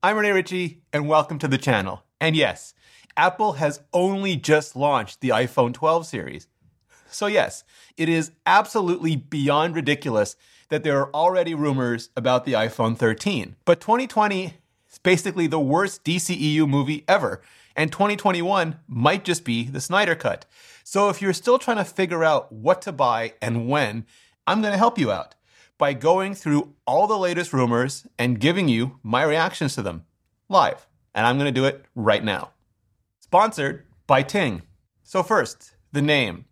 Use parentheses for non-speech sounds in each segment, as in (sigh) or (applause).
I'm Rene Ritchie, and welcome to the channel. And yes, Apple has only just launched the iPhone 12 series. So, yes, it is absolutely beyond ridiculous that there are already rumors about the iPhone 13. But 2020 is basically the worst DCEU movie ever, and 2021 might just be the Snyder Cut. So, if you're still trying to figure out what to buy and when, I'm going to help you out by going through all the latest rumors and giving you my reactions to them live. And I'm going to do it right now. Sponsored by Ting. So, first, the name.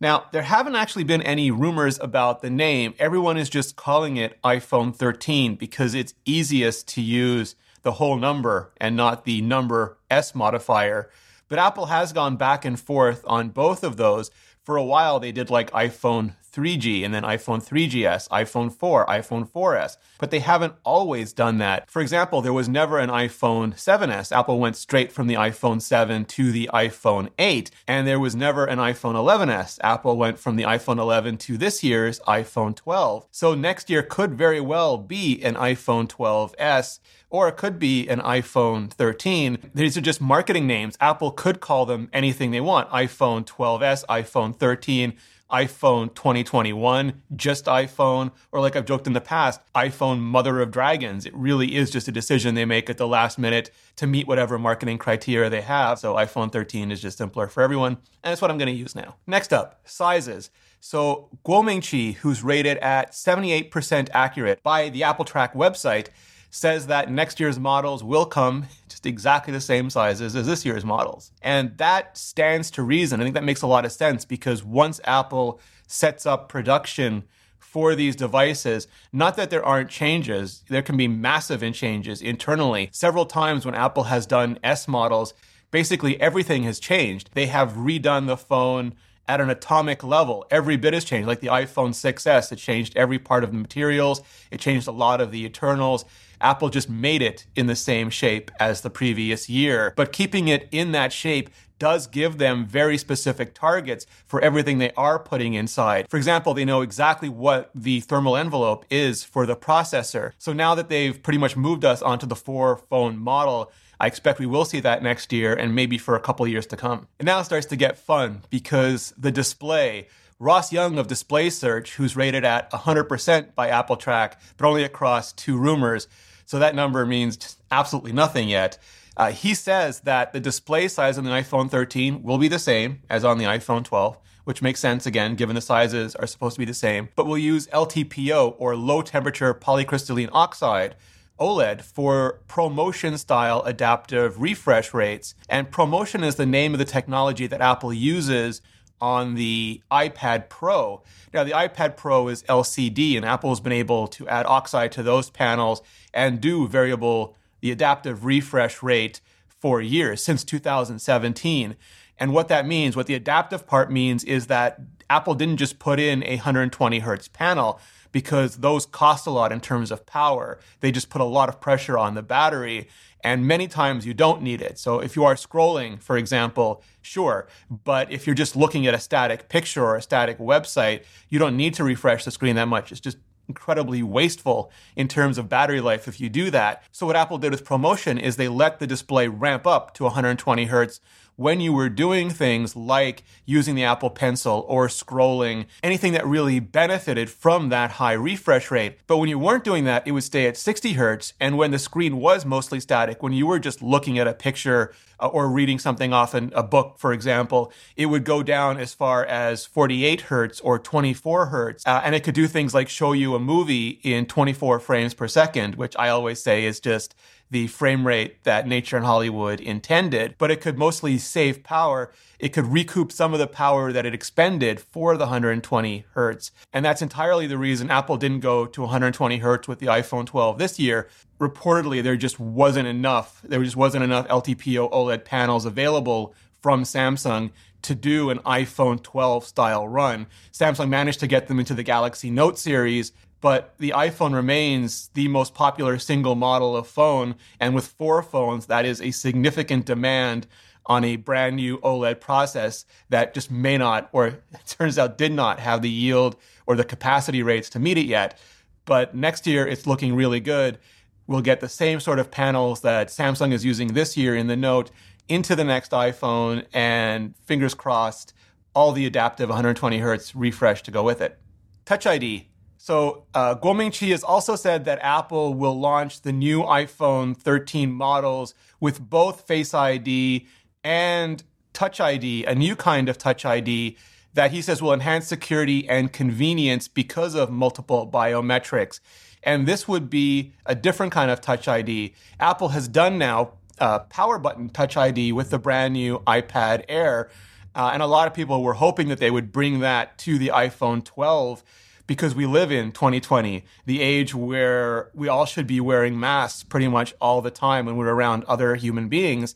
Now, there haven't actually been any rumors about the name. Everyone is just calling it iPhone 13 because it's easiest to use the whole number and not the number S modifier. But Apple has gone back and forth on both of those. For a while, they did like iPhone 3G and then iPhone 3GS, iPhone 4, iPhone 4S. But they haven't always done that. For example, there was never an iPhone 7S. Apple went straight from the iPhone 7 to the iPhone 8. And there was never an iPhone 11S. Apple went from the iPhone 11 to this year's iPhone 12. So next year could very well be an iPhone 12S or it could be an iPhone 13. These are just marketing names. Apple could call them anything they want iPhone 12S, iPhone 13 iPhone 2021, just iPhone, or like I've joked in the past, iPhone mother of dragons. It really is just a decision they make at the last minute to meet whatever marketing criteria they have. So iPhone 13 is just simpler for everyone. And that's what I'm going to use now. Next up, sizes. So Kuo Ming-Chi, who's rated at 78% accurate by the AppleTrack website, says that next year's models will come just exactly the same sizes as this year's models. And that stands to reason. I think that makes a lot of sense because once Apple sets up production for these devices, not that there aren't changes, there can be massive in changes internally. Several times when Apple has done S models, basically everything has changed. They have redone the phone at an atomic level. Every bit has changed. Like the iPhone 6S, it changed every part of the materials, it changed a lot of the internals. Apple just made it in the same shape as the previous year. But keeping it in that shape does give them very specific targets for everything they are putting inside. For example, they know exactly what the thermal envelope is for the processor. So now that they've pretty much moved us onto the four phone model, I expect we will see that next year and maybe for a couple years to come. And now it starts to get fun because the display, Ross Young of Display Search, who's rated at 100% by AppleTrack, but only across two rumors, so that number means absolutely nothing yet. Uh, he says that the display size on the iPhone 13 will be the same as on the iPhone 12, which makes sense again, given the sizes are supposed to be the same, but we'll use LTPO or low temperature polycrystalline oxide. OLED for ProMotion style adaptive refresh rates. And ProMotion is the name of the technology that Apple uses on the iPad Pro. Now, the iPad Pro is LCD, and Apple has been able to add oxide to those panels and do variable, the adaptive refresh rate for years, since 2017. And what that means, what the adaptive part means, is that Apple didn't just put in a 120 hertz panel because those cost a lot in terms of power. They just put a lot of pressure on the battery. And many times you don't need it. So if you are scrolling, for example, sure. But if you're just looking at a static picture or a static website, you don't need to refresh the screen that much. It's just incredibly wasteful in terms of battery life if you do that. So what Apple did with ProMotion is they let the display ramp up to 120 hertz when you were doing things like using the Apple Pencil or scrolling, anything that really benefited from that high refresh rate. But when you weren't doing that, it would stay at 60 hertz. And when the screen was mostly static, when you were just looking at a picture uh, or reading something off in a book, for example, it would go down as far as 48 hertz or 24 hertz. Uh, and it could do things like show you a movie in 24 frames per second, which I always say is just the frame rate that Nature and Hollywood intended, but it could mostly save power. It could recoup some of the power that it expended for the 120 hertz. And that's entirely the reason Apple didn't go to 120 hertz with the iPhone 12 this year. Reportedly, there just wasn't enough. There just wasn't enough LTPO OLED panels available from Samsung to do an iPhone 12 style run. Samsung managed to get them into the Galaxy Note series, but the iPhone remains the most popular single model of phone. And with four phones, that is a significant demand on a brand new OLED process that just may not, or (laughs) it turns out did not have the yield or the capacity rates to meet it yet. But next year, it's looking really good. we'll get the same sort of panels that Samsung is using this year in the Note into the next iPhone, and fingers crossed, all the adaptive 120 hertz refresh to go with it. Touch ID. So, uh, Kuo Ming-Chi has also said that Apple will launch the new iPhone 13 models with both Face ID and Touch ID, a new kind of Touch ID that he says will enhance security and convenience because of multiple biometrics. And this would be a different kind of Touch ID. Apple has done now uh, power button Touch ID with the brand new iPad Air. Uh, and a lot of people were hoping that they would bring that to the iPhone 12 because we live in 2020, the age where we all should be wearing masks pretty much all the time when we're around other human beings.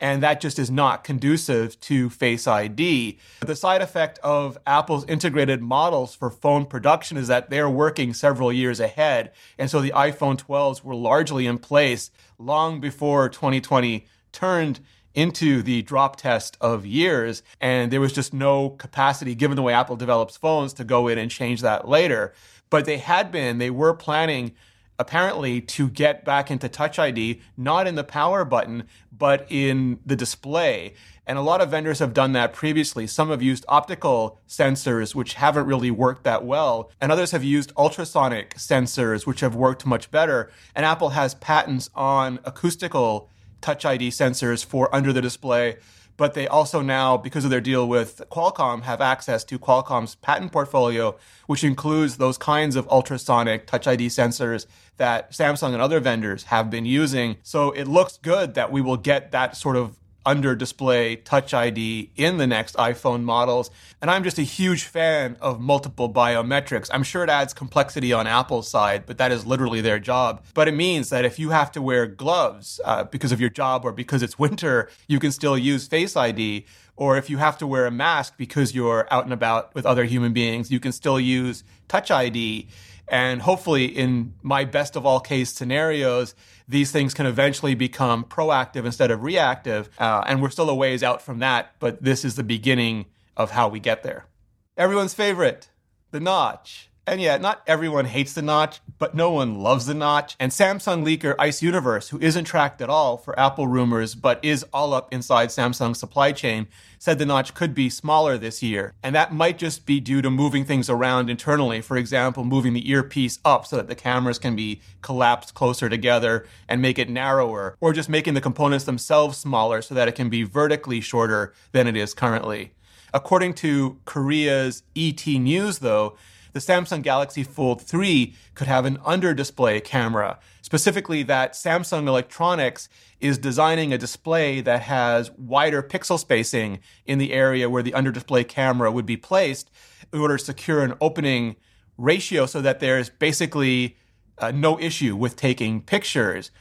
And that just is not conducive to Face ID. The side effect of Apple's integrated models for phone production is that they're working several years ahead. And so the iPhone 12s were largely in place long before 2020 turned into the drop test of years. And there was just no capacity, given the way Apple develops phones, to go in and change that later. But they had been, they were planning apparently to get back into Touch ID, not in the power button, but in the display. And a lot of vendors have done that previously. Some have used optical sensors, which haven't really worked that well. And others have used ultrasonic sensors, which have worked much better. And Apple has patents on acoustical Touch ID sensors for under the display. But they also now, because of their deal with Qualcomm, have access to Qualcomm's patent portfolio, which includes those kinds of ultrasonic Touch ID sensors that Samsung and other vendors have been using. So it looks good that we will get that sort of under display Touch ID in the next iPhone models. And I'm just a huge fan of multiple biometrics. I'm sure it adds complexity on Apple's side, but that is literally their job. But it means that if you have to wear gloves uh, because of your job or because it's winter, you can still use Face ID. Or if you have to wear a mask because you're out and about with other human beings, you can still use Touch ID. And hopefully, in my best of all case scenarios, these things can eventually become proactive instead of reactive. Uh, and we're still a ways out from that, but this is the beginning of how we get there. Everyone's favorite, the notch. And yet, not everyone hates the notch, but no one loves the notch. And Samsung leaker Ice Universe, who isn't tracked at all for Apple rumors, but is all up inside Samsung's supply chain, said the notch could be smaller this year. And that might just be due to moving things around internally. For example, moving the earpiece up so that the cameras can be collapsed closer together and make it narrower, or just making the components themselves smaller so that it can be vertically shorter than it is currently. According to Korea's ET News, though, the Samsung Galaxy Fold 3 could have an under display camera. Specifically, that Samsung Electronics is designing a display that has wider pixel spacing in the area where the under display camera would be placed in order to secure an opening ratio so that there's basically uh, no issue with taking pictures.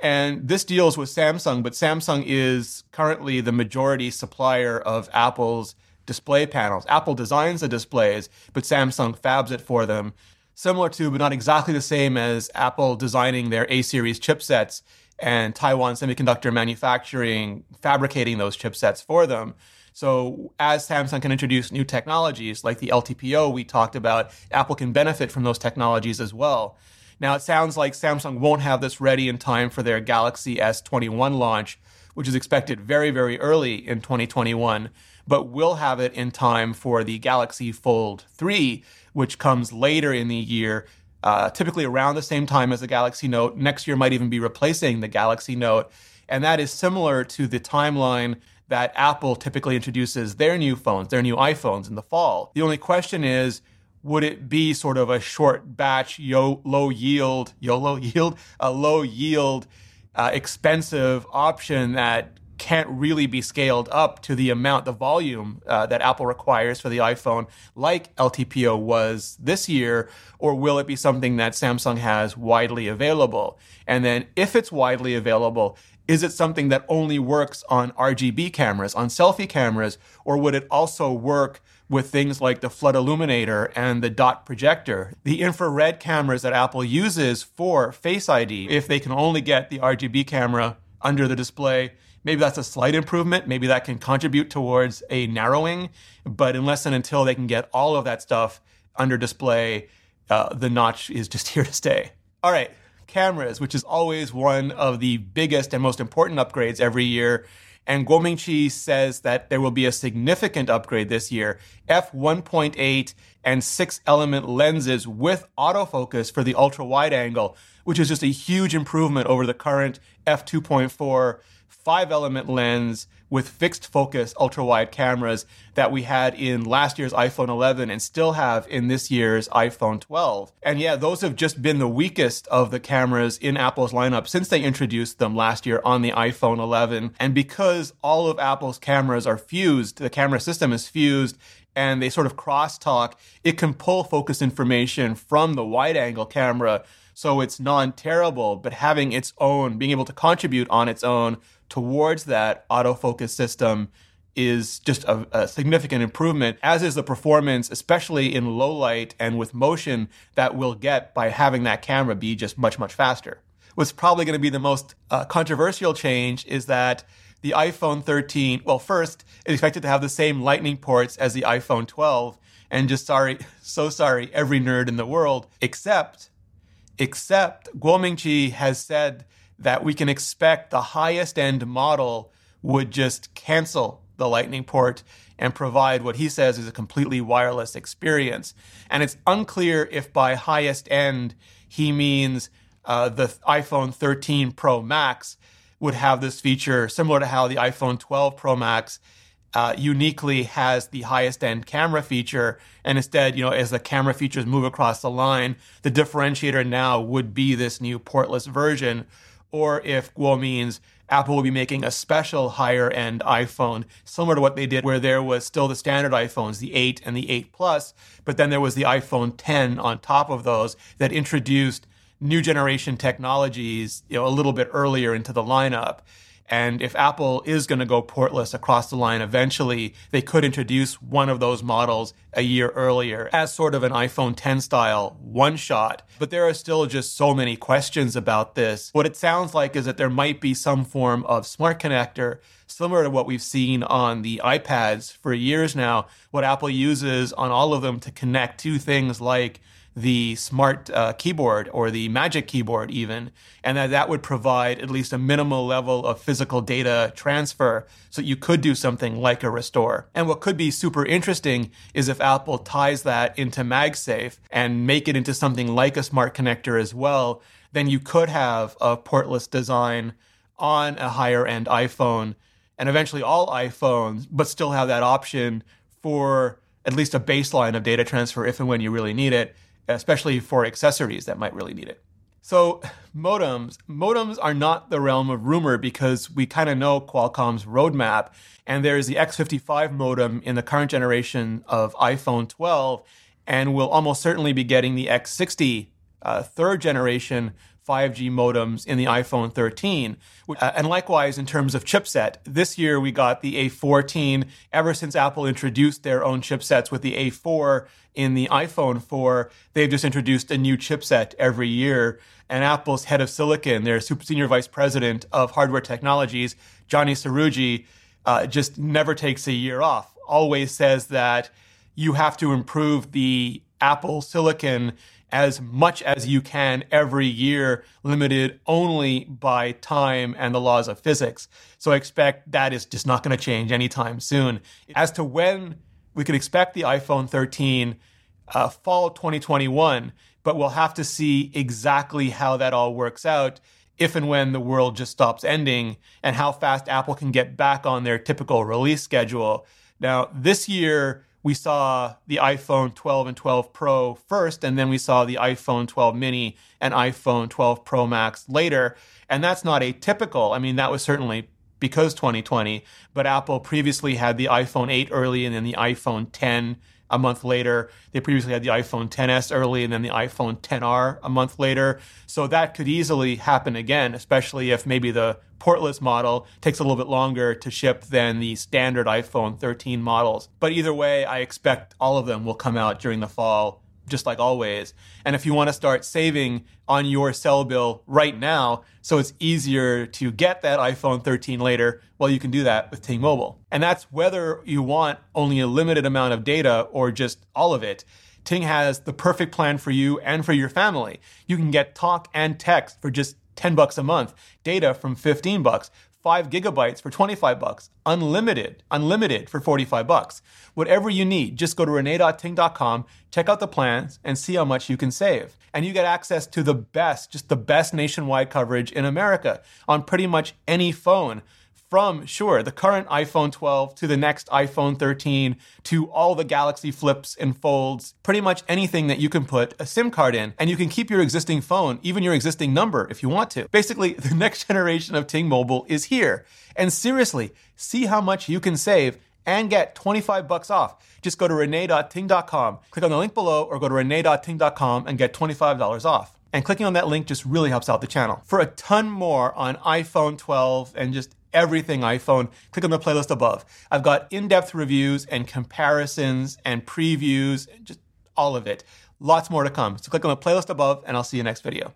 And this deals with Samsung, but Samsung is currently the majority supplier of Apple's display panels. Apple designs the displays, but Samsung fabs it for them. Similar to, but not exactly the same as Apple designing their A series chipsets and Taiwan Semiconductor Manufacturing fabricating those chipsets for them. So, as Samsung can introduce new technologies like the LTPO we talked about, Apple can benefit from those technologies as well. Now, it sounds like Samsung won't have this ready in time for their Galaxy S21 launch, which is expected very, very early in 2021 but we'll have it in time for the Galaxy Fold 3, which comes later in the year, uh, typically around the same time as the Galaxy Note. Next year might even be replacing the Galaxy Note. And that is similar to the timeline that Apple typically introduces their new phones, their new iPhones in the fall. The only question is, would it be sort of a short batch, yo, low yield, YOLO yield, a low yield, uh, expensive option that can't really be scaled up to the amount, the volume uh, that Apple requires for the iPhone, like LTPO was this year, or will it be something that Samsung has widely available? And then, if it's widely available, is it something that only works on RGB cameras, on selfie cameras, or would it also work with things like the flood illuminator and the dot projector? The infrared cameras that Apple uses for Face ID, if they can only get the RGB camera under the display, Maybe that's a slight improvement. Maybe that can contribute towards a narrowing. But unless and until they can get all of that stuff under display, uh, the notch is just (laughs) here to stay. All right. cameras, which is always one of the biggest and most important upgrades every year. And Kuo Ming-Chi says that there will be a significant upgrade this year. F1.8 and six element lenses with autofocus for the ultra wide angle, which is just a huge improvement over the current F2.4 five element lens with fixed focus ultra wide cameras that we had in last year's iPhone 11 and still have in this year's iPhone 12. And yeah, those have just been the weakest of the cameras in Apple's lineup since they introduced them last year on the iPhone 11. And because all of Apple's cameras are fused, the camera system is fused and they sort of crosstalk, it can pull focus information from the wide angle camera so it's non terrible, but having its own, being able to contribute on its own towards that autofocus system is just a, a, significant improvement, as is the performance, especially in low light and with motion, that we'll get by having that camera be just much, much faster. What's probably going to be the most uh, controversial change is that the iPhone 13, well, first, it's expected to have the same lightning ports as the iPhone 12. And just sorry, (laughs) so sorry, every nerd in the world, except, except Kuo Ming-Chi has said that we can expect the highest end model would just cancel the Lightning port and provide what he says is a completely wireless experience. And it's unclear if by highest end he means uh, the iPhone 13 Pro Max would have this feature similar to how the iPhone 12 Pro Max uh, uniquely has the highest end camera feature. And instead, you know, as the camera features move across the line, the differentiator now would be this new portless version or if Kuo means Apple will be making a special higher end iPhone, similar to what they did where there was still the standard iPhones, the 8 and the 8 Plus, but then there was the iPhone 10 on top of those that introduced new generation technologies, you know, a little bit earlier into the lineup. And if Apple is going to go portless across the line eventually, they could introduce one of those models a year earlier as sort of an iPhone 10 style one shot. But there are still just so many questions about this. What it sounds like is that there might be some form of smart connector similar to what we've seen on the iPads for years now, what Apple uses on all of them to connect to things like the smart uh, keyboard or the magic keyboard even and that that would provide at least a minimal level of physical data transfer so you could do something like a restore. And what could be super interesting is if apple ties that into magsafe and make it into something like a smart connector as well then you could have a portless design on a higher end iphone and eventually all iPhones, but still have that option for at least a baseline of data transfer if and when you really need it especially for accessories that might really need it. So, modems. Modems are not the realm of rumor because we kind of know Qualcomm's roadmap. And there's the X55 modem in the current generation of iPhone 12, and we'll almost certainly be getting the X60 uh, third generation 5G modems in the iPhone 13. Uh, and likewise, in terms of chipset, this year we got the A14. Ever since Apple introduced their own chipsets with the A4 in the iPhone 4, they've just introduced a new chipset every year. And Apple's head of silicon, their super senior vice president of hardware technologies, Johnny Srouji, uh, just never takes a year off. Always says that you have to improve the Apple silicon as much as you can every year, limited only by time and the laws of physics. So I expect that is just not going to change anytime soon. As to when we could expect the iPhone 13 uh, fall 2021, but we'll have to see exactly how that all works out if and when the world just stops ending and how fast Apple can get back on their typical release schedule. Now, this year, we saw the iPhone 12 and 12 Pro first, and then we saw the iPhone 12 mini and iPhone 12 Pro Max later. And that's not atypical. I mean, that was certainly because 2020, but Apple previously had the iPhone 8 early and then the iPhone 10 a month later. They previously had the iPhone 10s early and then the iPhone 10R a month later. So that could easily happen again, especially if maybe the portless model takes a little bit longer to ship than the standard iPhone 13 models. But either way, I expect all of them will come out during the fall just like always. And if you want to start saving on your cell bill right now, so it's easier to get that iPhone 13 later, well, you can do that with Ting Mobile. And that's whether you want only a limited amount of data or just all of it. Ting has the perfect plan for you and for your family. You can get talk and text for just 10 bucks a month, data from 15 bucks, 5 gigabytes for 25 bucks, unlimited, unlimited for 45 bucks. Whatever you need, just go to rene.ting.com, check out the plans, and see how much you can save. And you get access to the best, just the best nationwide coverage in America on pretty much any phone from, sure, the current iPhone 12 to the next iPhone 13 to all the Galaxy flips and folds, pretty much anything that you can put a SIM card in. And you can keep your existing phone, even your existing number, if you want to. Basically, (laughs) the next generation of Ting Mobile is here. And seriously, see how much you can save and get 25 bucks off. Just go to rene.ting.com, click on the link below, or go to rene.ting.com and get $25 off. And clicking on that link just really helps out the channel. For a ton more on iPhone 12 and just everything iPhone, click on the playlist above. I've got in depth reviews and comparisons and previews, just all of it. Lots more to come. So click on the playlist above, and I'll see you next video.